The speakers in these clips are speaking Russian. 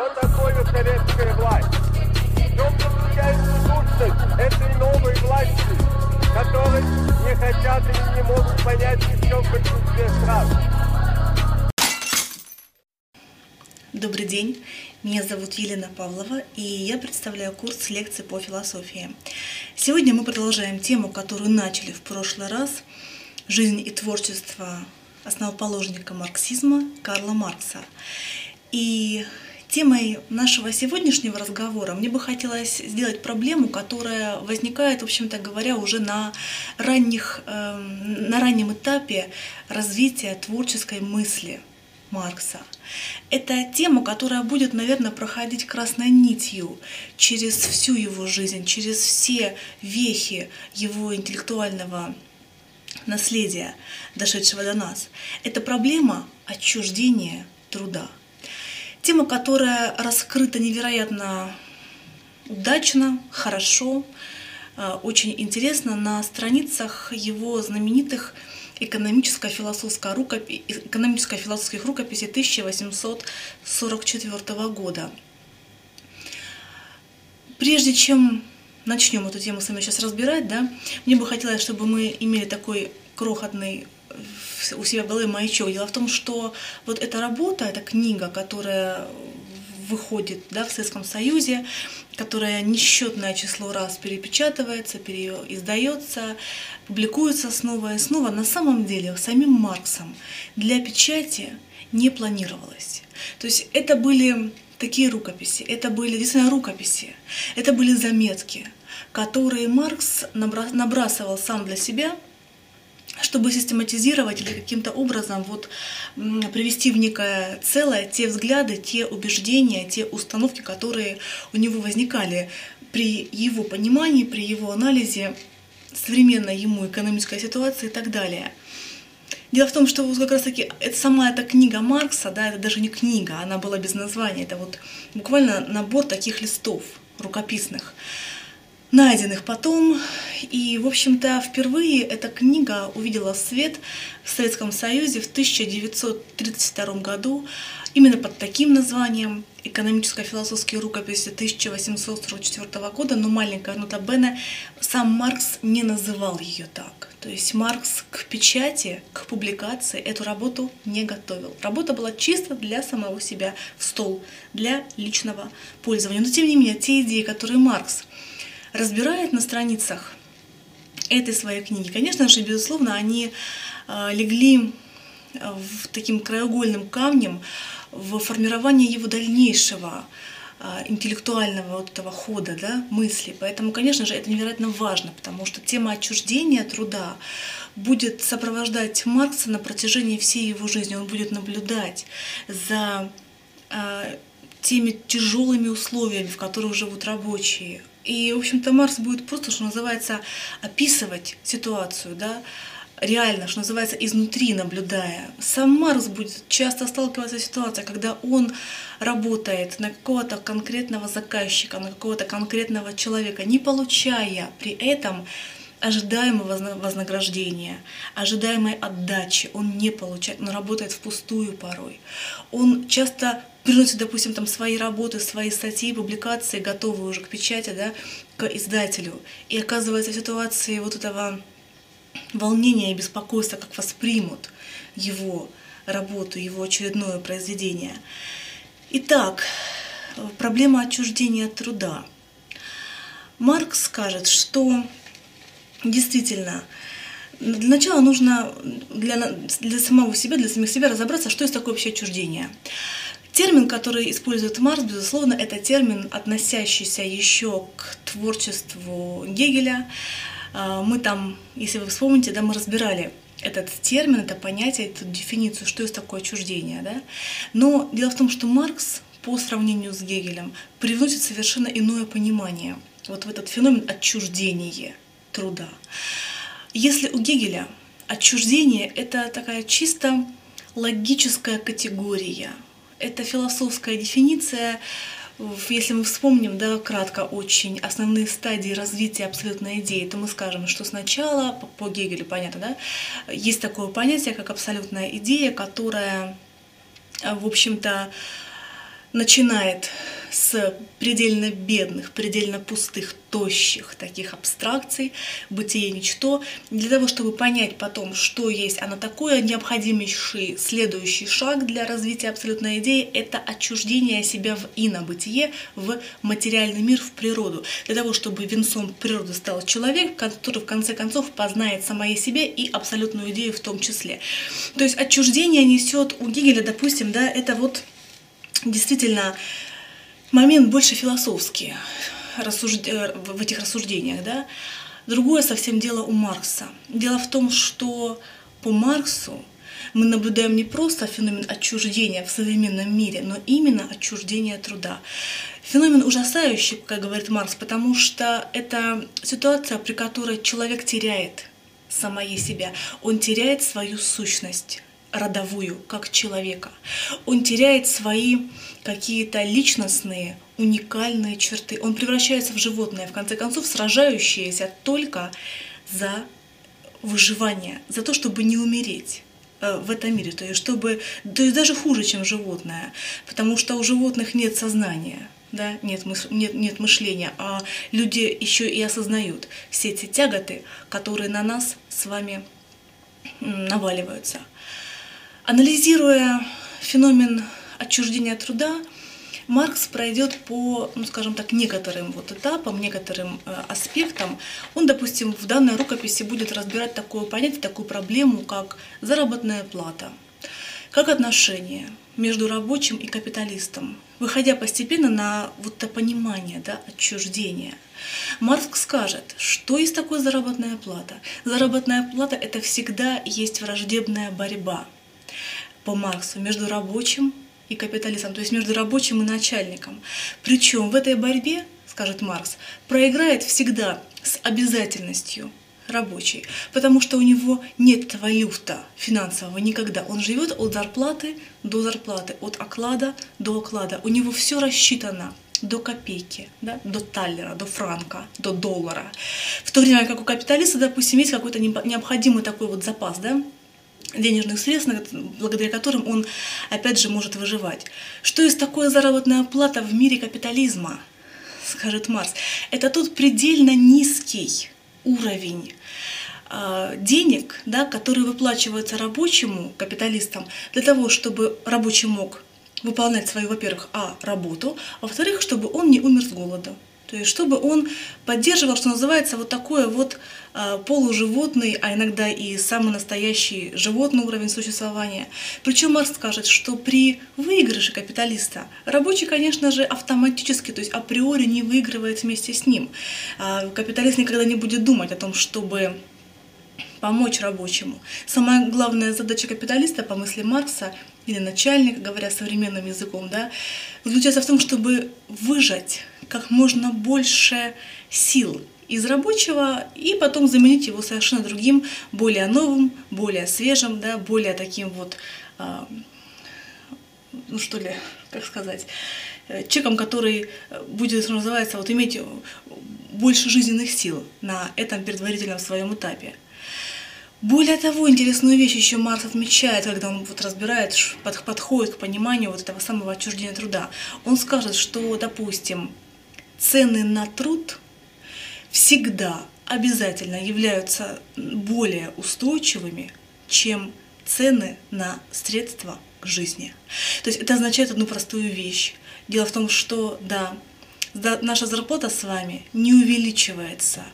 Что такое советская власть? В чем заключается сущность этой новой власти, которой не хотят или не могут понять еще в большинстве стран? Добрый день, меня зовут Елена Павлова, и я представляю курс лекций по философии. Сегодня мы продолжаем тему, которую начали в прошлый раз «Жизнь и творчество основоположника марксизма Карла Маркса». И темой нашего сегодняшнего разговора мне бы хотелось сделать проблему, которая возникает, в общем-то говоря, уже на, ранних, э, на раннем этапе развития творческой мысли Маркса. Это тема, которая будет, наверное, проходить красной нитью через всю его жизнь, через все вехи его интеллектуального наследия, дошедшего до нас. Это проблема отчуждения труда. Тема, которая раскрыта невероятно удачно, хорошо, э, очень интересно на страницах его знаменитых рукопи... экономическо-философских рукописей 1844 года. Прежде чем начнем эту тему с вами сейчас разбирать, да, мне бы хотелось, чтобы мы имели такой крохотный у себя в голове маячок. Дело в том, что вот эта работа, эта книга, которая выходит да, в Советском Союзе, которая несчетное число раз перепечатывается, переиздается, публикуется снова и снова, на самом деле самим Марксом для печати не планировалось. То есть это были такие рукописи, это были действительно рукописи, это были заметки, которые Маркс набрасывал сам для себя – чтобы систематизировать или каким-то образом вот привести в некое целое те взгляды, те убеждения, те установки, которые у него возникали при его понимании, при его анализе современной ему экономической ситуации и так далее. Дело в том, что как раз таки это сама эта книга Маркса, да, это даже не книга, она была без названия, это вот буквально набор таких листов рукописных найденных потом. И, в общем-то, впервые эта книга увидела свет в Советском Союзе в 1932 году именно под таким названием «Экономическо-философские рукописи 1844 года», но маленькая нота Бена, сам Маркс не называл ее так. То есть Маркс к печати, к публикации эту работу не готовил. Работа была чисто для самого себя, в стол, для личного пользования. Но тем не менее, те идеи, которые Маркс разбирает на страницах этой своей книги, конечно же, безусловно, они а, легли а, в таким краеугольным камнем в формировании его дальнейшего а, интеллектуального вот этого хода, да, мысли. Поэтому, конечно же, это невероятно важно, потому что тема отчуждения труда будет сопровождать Маркса на протяжении всей его жизни. Он будет наблюдать за теми тяжелыми условиями, в которых живут рабочие, и, в общем-то, Марс будет просто, что называется, описывать ситуацию, да, реально, что называется, изнутри наблюдая. Сам Марс будет часто сталкиваться с ситуацией, когда он работает на какого-то конкретного заказчика, на какого-то конкретного человека, не получая при этом ожидаемого вознаграждения, ожидаемой отдачи. Он не получает, он работает впустую порой. Он часто приносит, допустим, там свои работы, свои статьи, публикации, готовые уже к печати, да, к издателю. И оказывается в ситуации вот этого волнения и беспокойства, как воспримут его работу, его очередное произведение. Итак, проблема отчуждения труда. Маркс скажет, что действительно для начала нужно для, для самого себя, для самих себя разобраться, что есть такое вообще отчуждение. Термин, который использует Марс, безусловно, это термин, относящийся еще к творчеству Гегеля. А, мы там, если вы вспомните, да, мы разбирали этот термин, это понятие, эту дефиницию, что есть такое отчуждение. Да? Но дело в том, что Маркс по сравнению с Гегелем привносит совершенно иное понимание. Вот в этот феномен отчуждения труда. Если у Гегеля отчуждение — это такая чисто логическая категория — это философская дефиниция, если мы вспомним, да, кратко очень основные стадии развития абсолютной идеи, то мы скажем, что сначала, по Гегелю понятно, да, есть такое понятие, как абсолютная идея, которая, в общем-то, начинает с предельно бедных, предельно пустых, тощих таких абстракций, бытие ничто, для того, чтобы понять потом, что есть оно такое, необходимейший следующий шаг для развития абсолютной идеи — это отчуждение себя в инобытие, в материальный мир, в природу, для того, чтобы венцом природы стал человек, который в конце концов познает самое себя и абсолютную идею в том числе. То есть отчуждение несет у Гегеля, допустим, да, это вот действительно момент больше философский. Э, в этих рассуждениях. Да? Другое совсем дело у Маркса. Дело в том, что по Марксу мы наблюдаем не просто феномен отчуждения в современном мире, но именно отчуждение труда. Феномен ужасающий, как говорит Маркс, потому что это ситуация, при которой человек теряет самое себя, он теряет свою сущность родовую, как человека. Он теряет свои какие-то личностные, уникальные черты. Он превращается в животное, в конце концов, сражающееся только за выживание, за то, чтобы не умереть э, в этом мире, то есть чтобы, то есть даже хуже, чем животное, потому что у животных нет сознания, да, нет, нет, нет мышления, а люди еще и осознают все эти тяготы, которые на нас с вами наваливаются. Анализируя феномен отчуждения труда, Маркс пройдет по, ну, скажем так, некоторым вот этапам, некоторым э, аспектам. Он, допустим, в данной рукописи будет разбирать такое понятие, такую проблему, как заработная плата, как отношения между рабочим и капиталистом, выходя постепенно на вот это понимание, да, отчуждение. Маркс скажет, что есть такое заработная плата. Заработная плата – это всегда есть враждебная борьба по Марксу между рабочим и капиталистом, то есть между рабочим и начальником. Причем в этой борьбе, скажет Маркс, проиграет всегда с обязательностью рабочий, потому что у него нет этого люфта финансового никогда. Он живет от зарплаты до зарплаты, от оклада до оклада. У него все рассчитано до копейки, да, до таллера, до франка, до доллара. В то время как у капиталиста, допустим, есть какой-то необходимый такой вот запас, да, денежных средств, благодаря которым он, опять же, может выживать. Что есть такое заработная плата в мире капитализма, скажет Марс? Это тот предельно низкий уровень а, денег, да, которые выплачиваются рабочему, капиталистам, для того, чтобы рабочий мог выполнять свою, во-первых, а, работу, а во-вторых, чтобы он не умер с голода. То есть чтобы он поддерживал, что называется, вот такое вот а, полуживотный, а иногда и самый настоящий животный уровень существования. Причем Маркс скажет, что при выигрыше капиталиста рабочий, конечно же, автоматически, то есть априори не выигрывает вместе с ним. А, капиталист никогда не будет думать о том, чтобы помочь рабочему. Самая главная задача капиталиста, по мысли Маркса, или начальника, говоря современным языком, да, заключается в том, чтобы выжать как можно больше сил из рабочего и потом заменить его совершенно другим, более новым, более свежим, да, более таким вот, э, ну что ли, как сказать, э, человеком, который будет, что называется, вот иметь больше жизненных сил на этом предварительном своем этапе. Более того, интересную вещь еще Марс отмечает, когда он вот разбирает, подходит к пониманию вот этого самого отчуждения труда. Он скажет, что, допустим, цены на труд всегда обязательно являются более устойчивыми, чем цены на средства к жизни. То есть это означает одну простую вещь. Дело в том, что да, наша зарплата с вами не увеличивается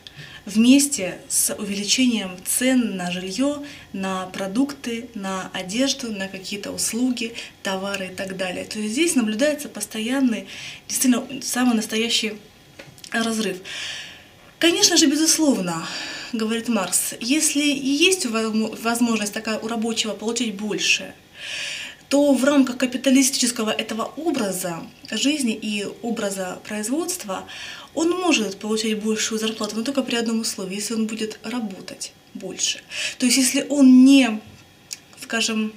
вместе с увеличением цен на жилье, на продукты, на одежду, на какие-то услуги, товары и так далее. То есть здесь наблюдается постоянный, действительно самый настоящий разрыв. Конечно же, безусловно, говорит Маркс, если есть возможность такая у рабочего получить больше, то в рамках капиталистического этого образа жизни и образа производства он может получать большую зарплату, но только при одном условии, если он будет работать больше. То есть если он не, скажем,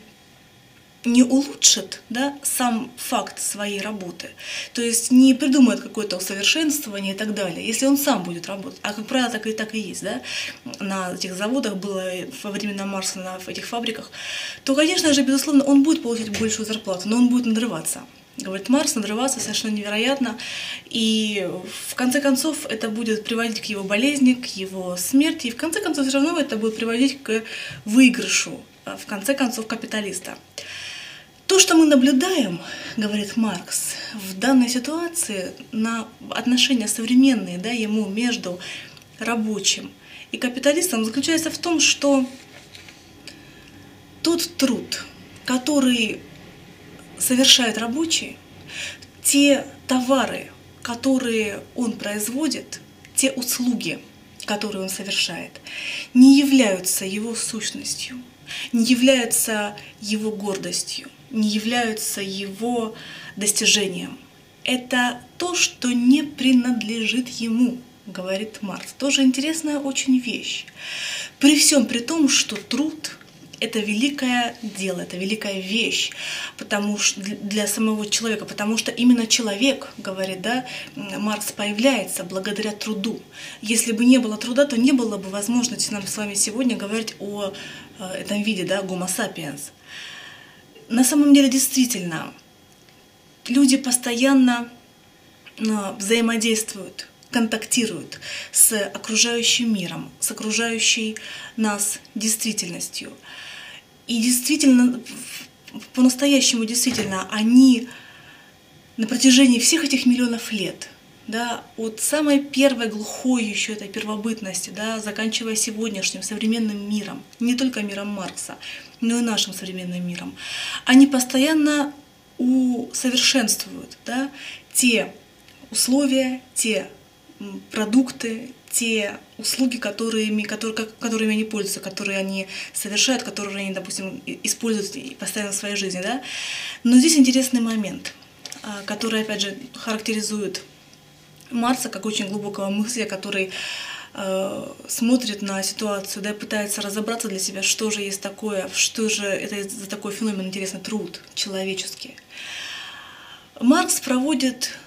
не улучшит да, сам факт своей работы, то есть не придумает какое-то усовершенствование и так далее, если он сам будет работать, а как правило так и так и есть, да, на этих заводах было во времена Марса на этих фабриках, то, конечно же, безусловно, он будет получать большую зарплату, но он будет надрываться говорит Марс, надрываться совершенно невероятно. И в конце концов это будет приводить к его болезни, к его смерти. И в конце концов все равно это будет приводить к выигрышу, а, в конце концов, капиталиста. То, что мы наблюдаем, говорит Маркс, в данной ситуации на отношения современные да, ему между рабочим и капиталистом заключается в том, что тот труд, который совершает рабочий, те товары, которые он производит, те услуги, которые он совершает, не являются его сущностью, не являются его гордостью, не являются его достижением. Это то, что не принадлежит ему, говорит Маркс. Тоже интересная очень вещь. При всем при том, что труд это великое дело, это великая вещь потому что для самого человека, потому что именно человек, говорит, да, Маркс появляется благодаря труду. Если бы не было труда, то не было бы возможности нам с вами сегодня говорить о э, этом виде, да, Homo sapiens. На самом деле, действительно, люди постоянно э, взаимодействуют, контактируют с окружающим миром, с окружающей нас действительностью. И действительно, по-настоящему действительно, они на протяжении всех этих миллионов лет, да, от самой первой глухой еще этой первобытности, да, заканчивая сегодняшним современным миром, не только миром Маркса, но и нашим современным миром, они постоянно усовершенствуют да, те условия, те продукты, те услуги, которыми, которые, которыми они пользуются, которые они совершают, которые они, допустим, используют постоянно в своей жизни. Да? Но здесь интересный момент, а, который, опять же, характеризует Марса как очень глубокого мысля, который смотрит на ситуацию, да, пытается разобраться для себя, что же есть такое, что же это за такой феномен, интересный труд человеческий. Маркс проводит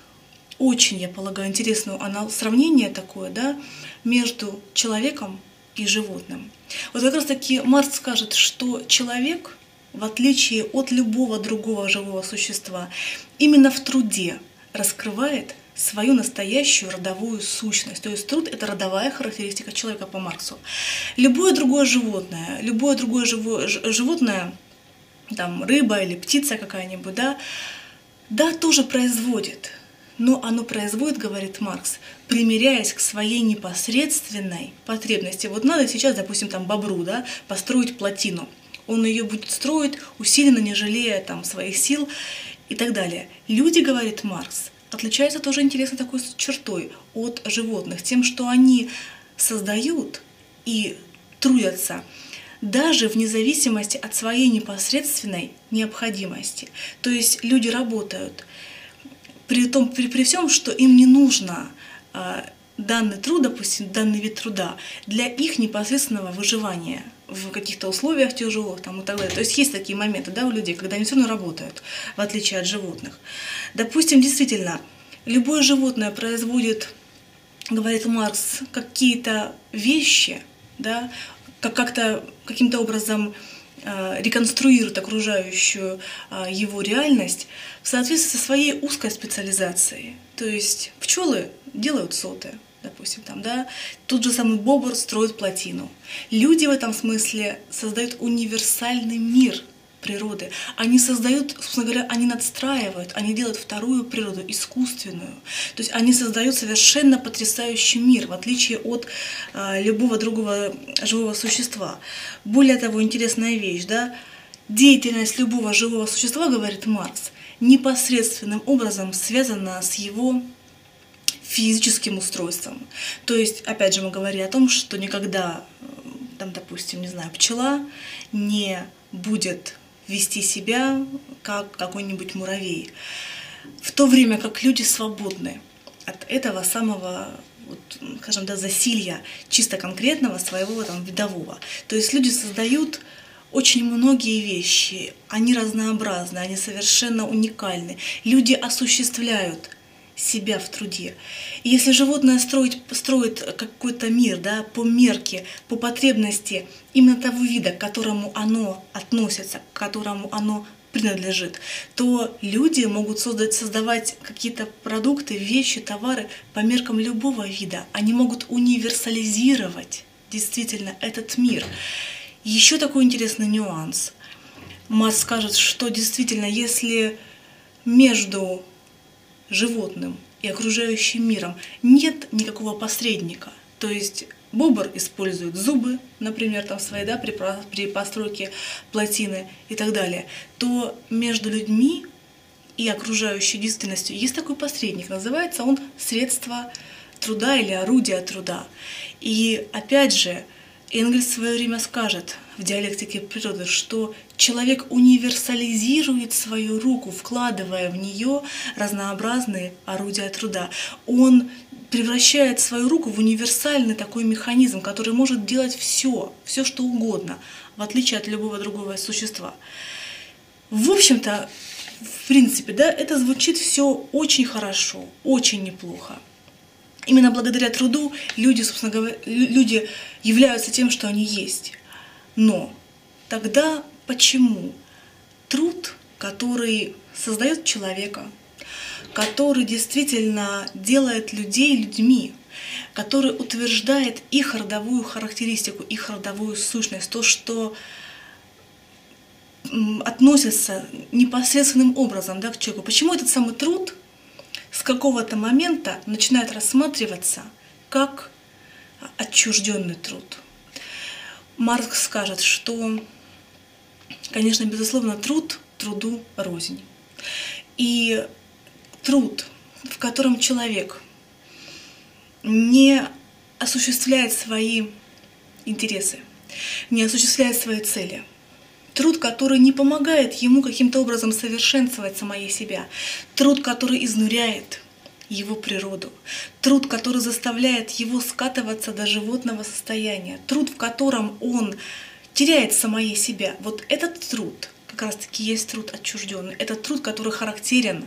очень, я полагаю, интересное сравнение такое, да, между человеком и животным. Вот как раз таки Маркс скажет, что человек, в отличие от любого другого живого существа, именно в труде раскрывает свою настоящую родовую сущность. То есть труд — это родовая характеристика человека по Марксу. Любое другое животное, любое другое живое, животное, там рыба или птица какая-нибудь, да, да, тоже производит но оно производит, говорит Маркс, примиряясь к своей непосредственной потребности. Вот надо сейчас, допустим, там бобру, да, построить плотину. Он ее будет строить усиленно, не жалея там своих сил и так далее. Люди, говорит Маркс, отличаются тоже интересной такой чертой от животных, тем, что они создают и трудятся даже вне зависимости от своей непосредственной необходимости. То есть люди работают – при, том, при, при всем, что им не нужно а, данный труд, допустим, данный вид труда для их непосредственного выживания в каких-то условиях тяжелых там, и так далее. То есть есть такие моменты да, у людей, когда они все равно работают, в отличие от животных. Допустим, действительно, любое животное производит, говорит Маркс, какие-то вещи, да, как как-то каким-то образом Э, реконструирует окружающую э, его реальность в соответствии со своей узкой специализацией. То есть пчелы делают соты, допустим, там, да, тот же самый бобр строит плотину. Люди в этом смысле создают универсальный мир – природы. Они создают, собственно говоря, они надстраивают, они делают вторую природу, искусственную. То есть они создают совершенно потрясающий мир, в отличие от э, любого другого живого существа. Более того, интересная вещь, да, деятельность любого живого существа, говорит Маркс, непосредственным образом связана с его физическим устройством. То есть, опять же, мы говорили о том, что никогда, э, там, допустим, не знаю, пчела не будет вести себя как какой-нибудь муравей. В то время как люди свободны от этого самого вот, скажем, да, засилья чисто конкретного своего там видового. То есть люди создают очень многие вещи, они разнообразны, они совершенно уникальны. Люди осуществляют себя в труде. И если животное строит, строит какой-то мир да, по мерке, по потребности именно того вида, к которому оно относится, к которому оно принадлежит, то люди могут создать, создавать какие-то продукты, вещи, товары по меркам любого вида. Они могут универсализировать действительно этот мир. Еще такой интересный нюанс. Марс скажет, что действительно, если между животным и окружающим миром нет никакого посредника, то есть Бобр использует зубы, например, там свои, да, при, при постройке плотины и так далее, то между людьми и окружающей действительностью есть такой посредник. Называется он средство труда или орудие труда. И опять же, Энгельс в свое время скажет в диалектике природы, что человек универсализирует свою руку, вкладывая в нее разнообразные орудия труда. Он превращает свою руку в универсальный такой механизм, который может делать все, все что угодно, в отличие от любого другого существа. В общем-то, в принципе, да, это звучит все очень хорошо, очень неплохо. Именно благодаря труду люди, собственно говоря, люди являются тем, что они есть. Но тогда почему труд, который создает человека, который действительно делает людей людьми, который утверждает их родовую характеристику, их родовую сущность, то, что относится непосредственным образом да, к человеку. Почему этот самый труд с какого-то момента начинает рассматриваться как отчужденный труд? Маркс скажет, что, конечно, безусловно, труд труду рознь. И труд, в котором человек не осуществляет свои интересы, не осуществляет свои цели. Труд, который не помогает ему каким-то образом совершенствовать самое себя. Труд, который изнуряет его природу. Труд, который заставляет его скатываться до животного состояния. Труд, в котором он теряет самое себя. Вот этот труд как раз-таки есть труд отчужденный. Это труд, который характерен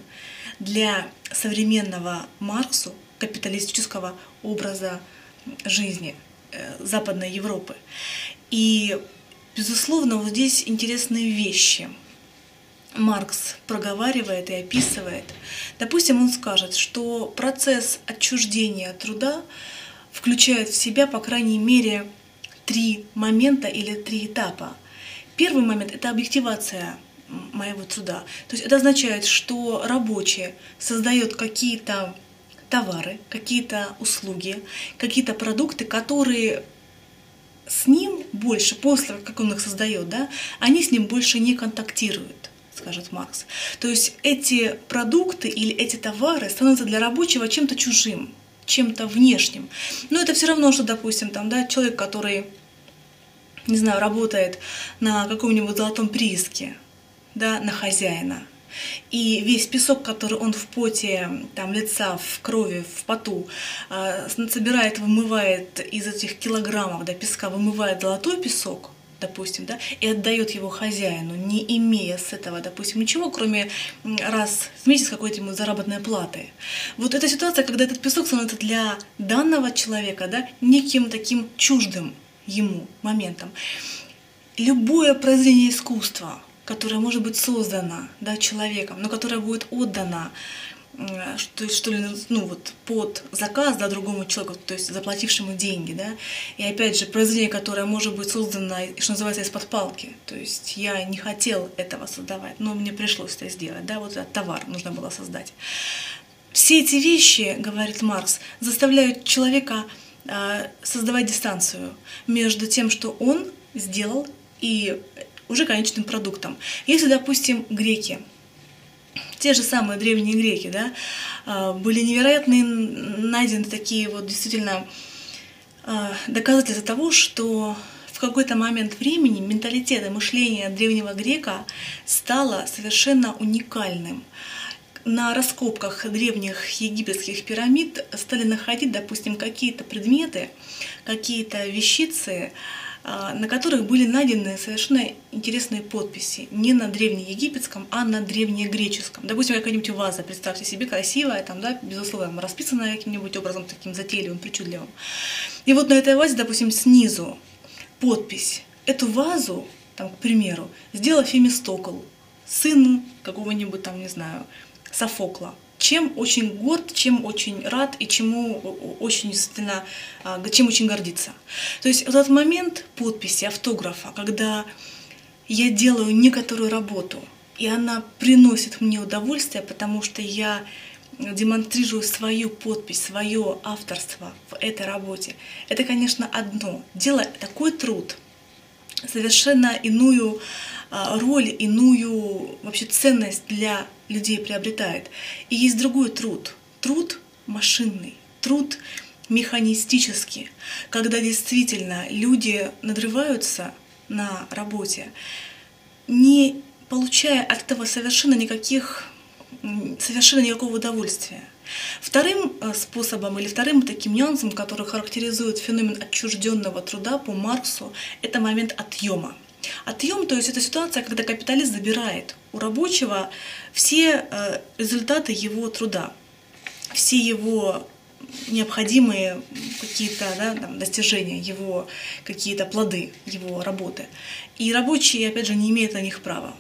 для современного Марксу капиталистического образа жизни э, Западной Европы. И, безусловно, вот здесь интересные вещи. Маркс проговаривает и описывает. Допустим, он скажет, что процесс отчуждения труда включает в себя, по крайней мере, три момента или три этапа. Первый момент — это объективация моего труда. То есть это означает, что рабочий создает какие-то товары, какие-то услуги, какие-то продукты, которые с ним больше, после как он их создает, да, они с ним больше не контактируют скажет Маркс. То есть эти продукты или эти товары становятся для рабочего чем-то чужим, чем-то внешним. Но это все равно, что, допустим, там, да, человек, который, не знаю, работает на каком-нибудь золотом прииске, да, на хозяина. И весь песок, который он в поте там, лица, в крови, в поту э, собирает, вымывает из этих килограммов да, песка, вымывает золотой песок, допустим, да, и отдает его хозяину, не имея с этого, допустим, ничего, кроме раз в месяц какой-то ему заработной платы. Вот эта ситуация, когда этот песок становится для данного человека да, неким таким чуждым ему моментом. Любое произведение искусства, которая может быть создана да, человеком, но которая будет отдана что, что ли, ну вот под заказ да, другому человеку, то есть заплатившему деньги, да, и опять же произведение, которое может быть создано, что называется, из-под палки, то есть я не хотел этого создавать, но мне пришлось это сделать, да, вот этот товар нужно было создать. Все эти вещи, говорит Маркс, заставляют человека э, создавать дистанцию между тем, что он сделал, и уже конечным продуктом. Если, допустим, греки, те же самые древние греки, да, а, были невероятные, найдены такие вот действительно а, доказательства того, что в какой-то момент времени менталитет и мышление древнего грека стало совершенно уникальным. На раскопках древних египетских пирамид стали находить, допустим, какие-то предметы, какие-то вещицы, на которых были найдены совершенно интересные подписи. Не на древнеегипетском, а на древнегреческом. Допустим, какая-нибудь ваза, представьте себе, красивая, там, да, безусловно, расписанная каким-нибудь образом таким затейливым, причудливым. И вот на этой вазе, допустим, снизу подпись. Эту вазу, там, к примеру, сделал Фемистокл, сын какого-нибудь там, не знаю, Софокла. Чем очень горд, чем очень рад и чему очень действительно, а, чем очень гордится. То есть этот момент подписи, автографа, когда я делаю некоторую работу, и она приносит мне удовольствие, потому что я демонстрирую свою подпись, свое авторство в этой работе. Это, конечно, одно. Делая такой труд, совершенно иную а, роль, иную вообще ценность для людей приобретает. И есть другой труд. Труд машинный, труд механистический, когда действительно люди надрываются на работе, не получая от этого совершенно никаких совершенно никакого удовольствия. Вторым э, способом или вторым таким нюансом, который характеризует феномен отчужденного труда по Марксу, это момент отъема. Отъем, то есть это ситуация, когда капиталист забирает у рабочего все э, результаты его труда, все его необходимые какие-то да, там, достижения, его какие-то плоды его работы. И рабочий, опять же, не имеет на них права.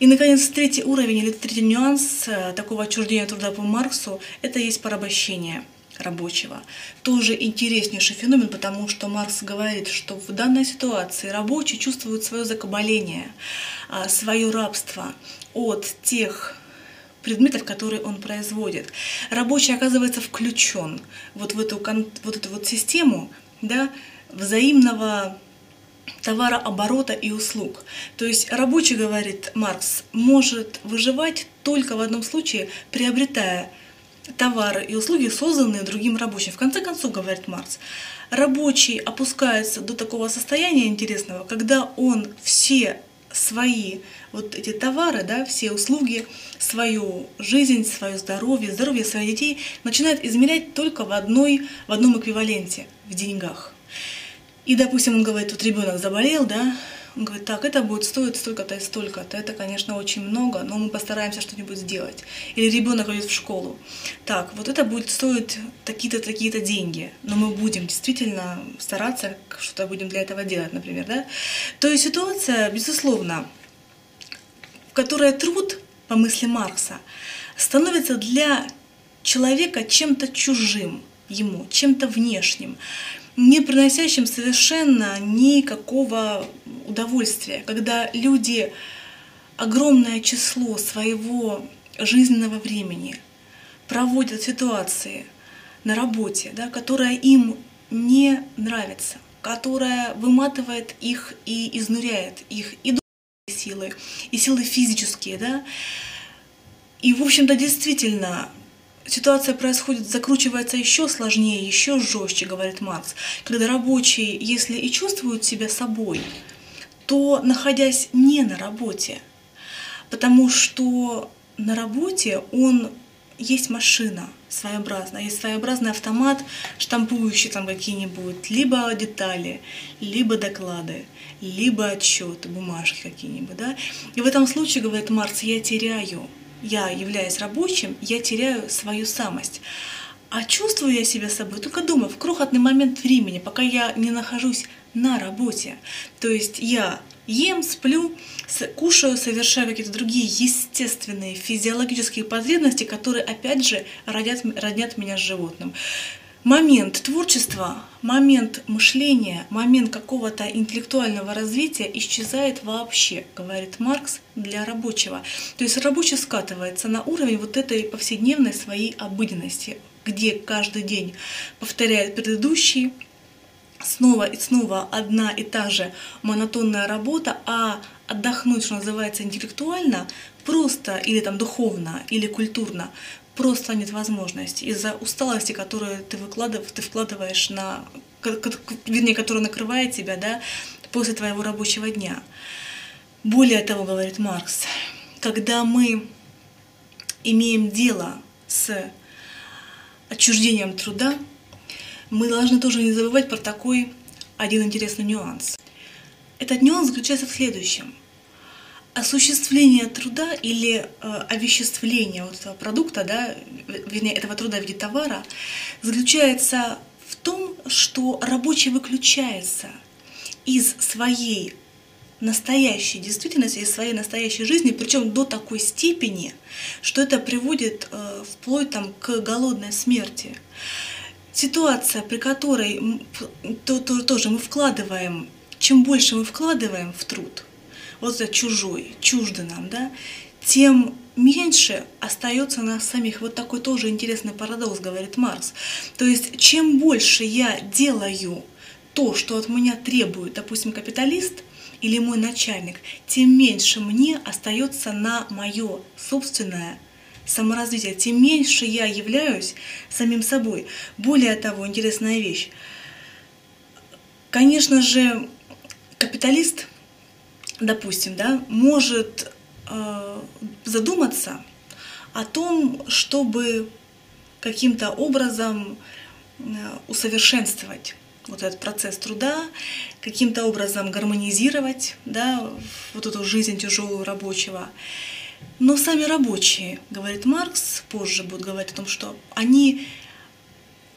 И, наконец, третий уровень или третий нюанс э, такого отчуждения труда по Марксу – это есть порабощение рабочего. Тоже интереснейший феномен, потому что Маркс говорит, что в данной ситуации рабочий чувствует свое закабаление, а, свое рабство от тех предметов, которые он производит. Рабочий оказывается включен вот в эту, вот эту вот систему да, взаимного товарооборота и услуг. То есть рабочий, говорит Маркс, может выживать только в одном случае, приобретая товары и услуги, созданные другим рабочим. В конце концов, говорит Маркс, рабочий опускается до такого состояния интересного, когда он все свои вот эти товары, да, все услуги, свою жизнь, свое здоровье, здоровье своих детей начинает измерять только в, одной, в одном эквиваленте, в деньгах. И, допустим, он говорит, вот ребенок заболел, да, он говорит, так, это будет стоить столько-то и столько-то. Это, конечно, очень много, но мы постараемся что-нибудь сделать. Или ребенок идет в школу. Так, вот это будет стоить такие-то, такие-то деньги, но мы будем действительно стараться, что-то будем для этого делать, например, да. То есть ситуация, безусловно, в которой труд, по мысли Маркса, становится для человека чем-то чужим ему, чем-то внешним, не приносящим совершенно никакого удовольствия, когда люди огромное число своего жизненного времени проводят ситуации на работе, да, которая им не нравится, которая выматывает их и изнуряет их и силы, и силы физические, да. И, в общем-то, действительно, ситуация происходит, закручивается еще сложнее, еще жестче, говорит Маркс, когда рабочий, если и чувствует себя собой, то находясь не на работе, потому что на работе он есть машина своеобразная, есть своеобразный автомат, штампующий там какие-нибудь либо детали, либо доклады, либо отчеты, бумажки какие-нибудь, да. И в этом случае, говорит Маркс, я теряю я являюсь рабочим, я теряю свою самость. А чувствую я себя собой только дома, в крохотный момент времени, пока я не нахожусь на работе. То есть я ем, сплю, кушаю, совершаю какие-то другие естественные физиологические потребности, которые, опять же, родят, роднят меня с животным момент творчества, момент мышления, момент какого-то интеллектуального развития исчезает вообще, говорит Маркс, для рабочего. То есть рабочий скатывается на уровень вот этой повседневной своей обыденности, где каждый день повторяет предыдущий, снова и снова одна и та же монотонная работа, а отдохнуть, что называется, интеллектуально, просто или там духовно, или культурно, просто нет возможности из-за усталости, которую ты, выкладыв, ты вкладываешь на, вернее, которая накрывает тебя, да, после твоего рабочего дня. Более того, говорит Маркс, когда мы имеем дело с отчуждением труда, мы должны тоже не забывать про такой один интересный нюанс. Этот нюанс заключается в следующем – осуществление труда или э, овеществление вот этого продукта, да, вернее, этого труда в виде товара, заключается в том, что рабочий выключается из своей настоящей действительности и своей настоящей жизни, причем до такой степени, что это приводит э, вплоть там, к голодной смерти. Ситуация, при которой то, то, тоже мы вкладываем, чем больше мы вкладываем в труд, вот это чужой, чуждый нам, да, тем меньше остается нас самих. Вот такой тоже интересный парадокс, говорит Маркс. То есть, чем больше я делаю то, что от меня требует, допустим, капиталист или мой начальник, тем меньше мне остается на мое собственное саморазвитие, тем меньше я являюсь самим собой. Более того, интересная вещь. Конечно же, капиталист, допустим, да, может э, задуматься о том, чтобы каким-то образом э, усовершенствовать вот этот процесс труда, каким-то образом гармонизировать да, вот эту жизнь тяжелую рабочего. Но сами рабочие, говорит Маркс, позже будет говорить о том, что они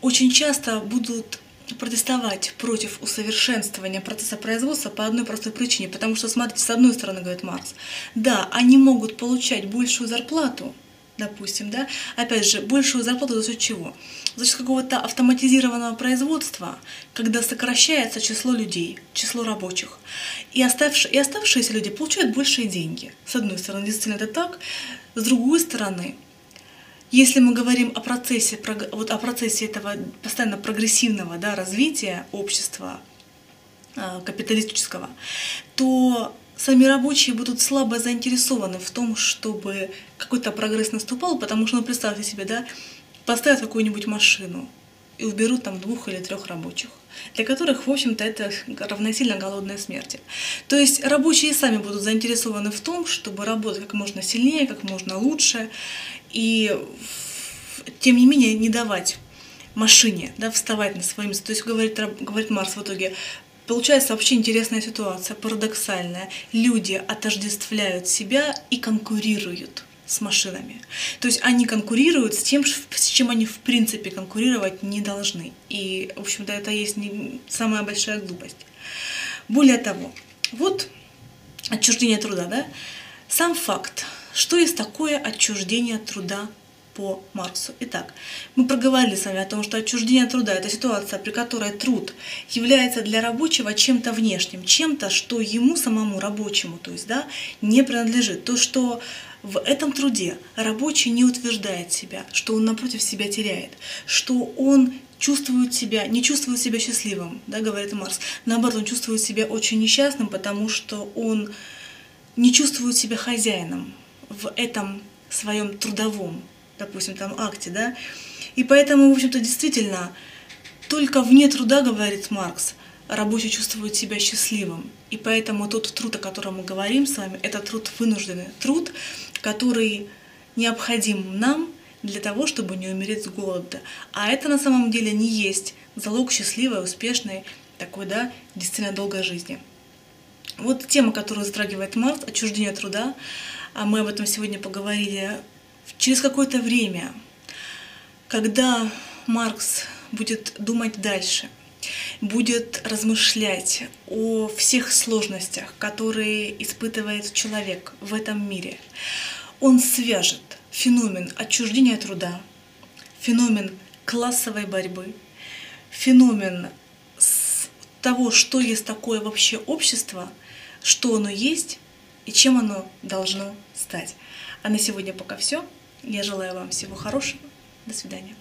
очень часто будут протестовать против усовершенствования процесса производства по одной простой причине. Потому что, смотрите, с одной стороны, говорит Маркс, да, они могут получать большую зарплату, допустим, да, опять же, большую зарплату за счет чего? За счет какого-то автоматизированного производства, когда сокращается число людей, число рабочих. И, оставши, и оставшиеся люди получают большие деньги. С одной стороны, действительно это так. С другой стороны, если мы говорим о процессе, вот о процессе этого постоянно прогрессивного да, развития общества а, капиталистического, то сами рабочие будут слабо заинтересованы в том, чтобы какой-то прогресс наступал, потому что, ну, представьте себе, да, поставят какую-нибудь машину и уберут там двух или трех рабочих, для которых, в общем-то, это равносильно голодной смерти. То есть рабочие сами будут заинтересованы в том, чтобы работать как можно сильнее, как можно лучше, и тем не менее не давать машине да, вставать на свои места. То есть, говорит, говорит Марс в итоге, Получается вообще интересная ситуация, парадоксальная. Люди отождествляют себя и конкурируют с машинами. То есть они конкурируют с тем, с чем они в принципе конкурировать не должны. И, в общем-то, это есть не самая большая глупость. Более того, вот отчуждение труда, да? Сам факт, что есть такое отчуждение труда по Марксу. Итак, мы проговорили с вами о том, что отчуждение труда – это ситуация, при которой труд является для рабочего чем-то внешним, чем-то, что ему самому рабочему, то есть, да, не принадлежит. То, что в этом труде рабочий не утверждает себя, что он напротив себя теряет, что он чувствует себя, не чувствует себя счастливым, да, говорит Маркс. Наоборот, он чувствует себя очень несчастным, потому что он не чувствует себя хозяином в этом своем трудовом допустим, там акте, да. И поэтому, в общем-то, действительно, только вне труда, говорит Маркс, рабочий чувствует себя счастливым. И поэтому тот труд, о котором мы говорим с вами, это труд вынужденный, труд, который необходим нам для того, чтобы не умереть с голода. А это на самом деле не есть залог счастливой, успешной, такой, да, действительно долгой жизни. Вот тема, которую затрагивает Маркс, отчуждение труда, а мы об этом сегодня поговорили Через какое-то время, когда Маркс будет думать дальше, будет размышлять о всех сложностях, которые испытывает человек в этом мире, он свяжет феномен отчуждения труда, феномен классовой борьбы, феномен того, что есть такое вообще общество, что оно есть и чем оно должно стать. А на сегодня пока все. Я желаю вам всего хорошего. До свидания.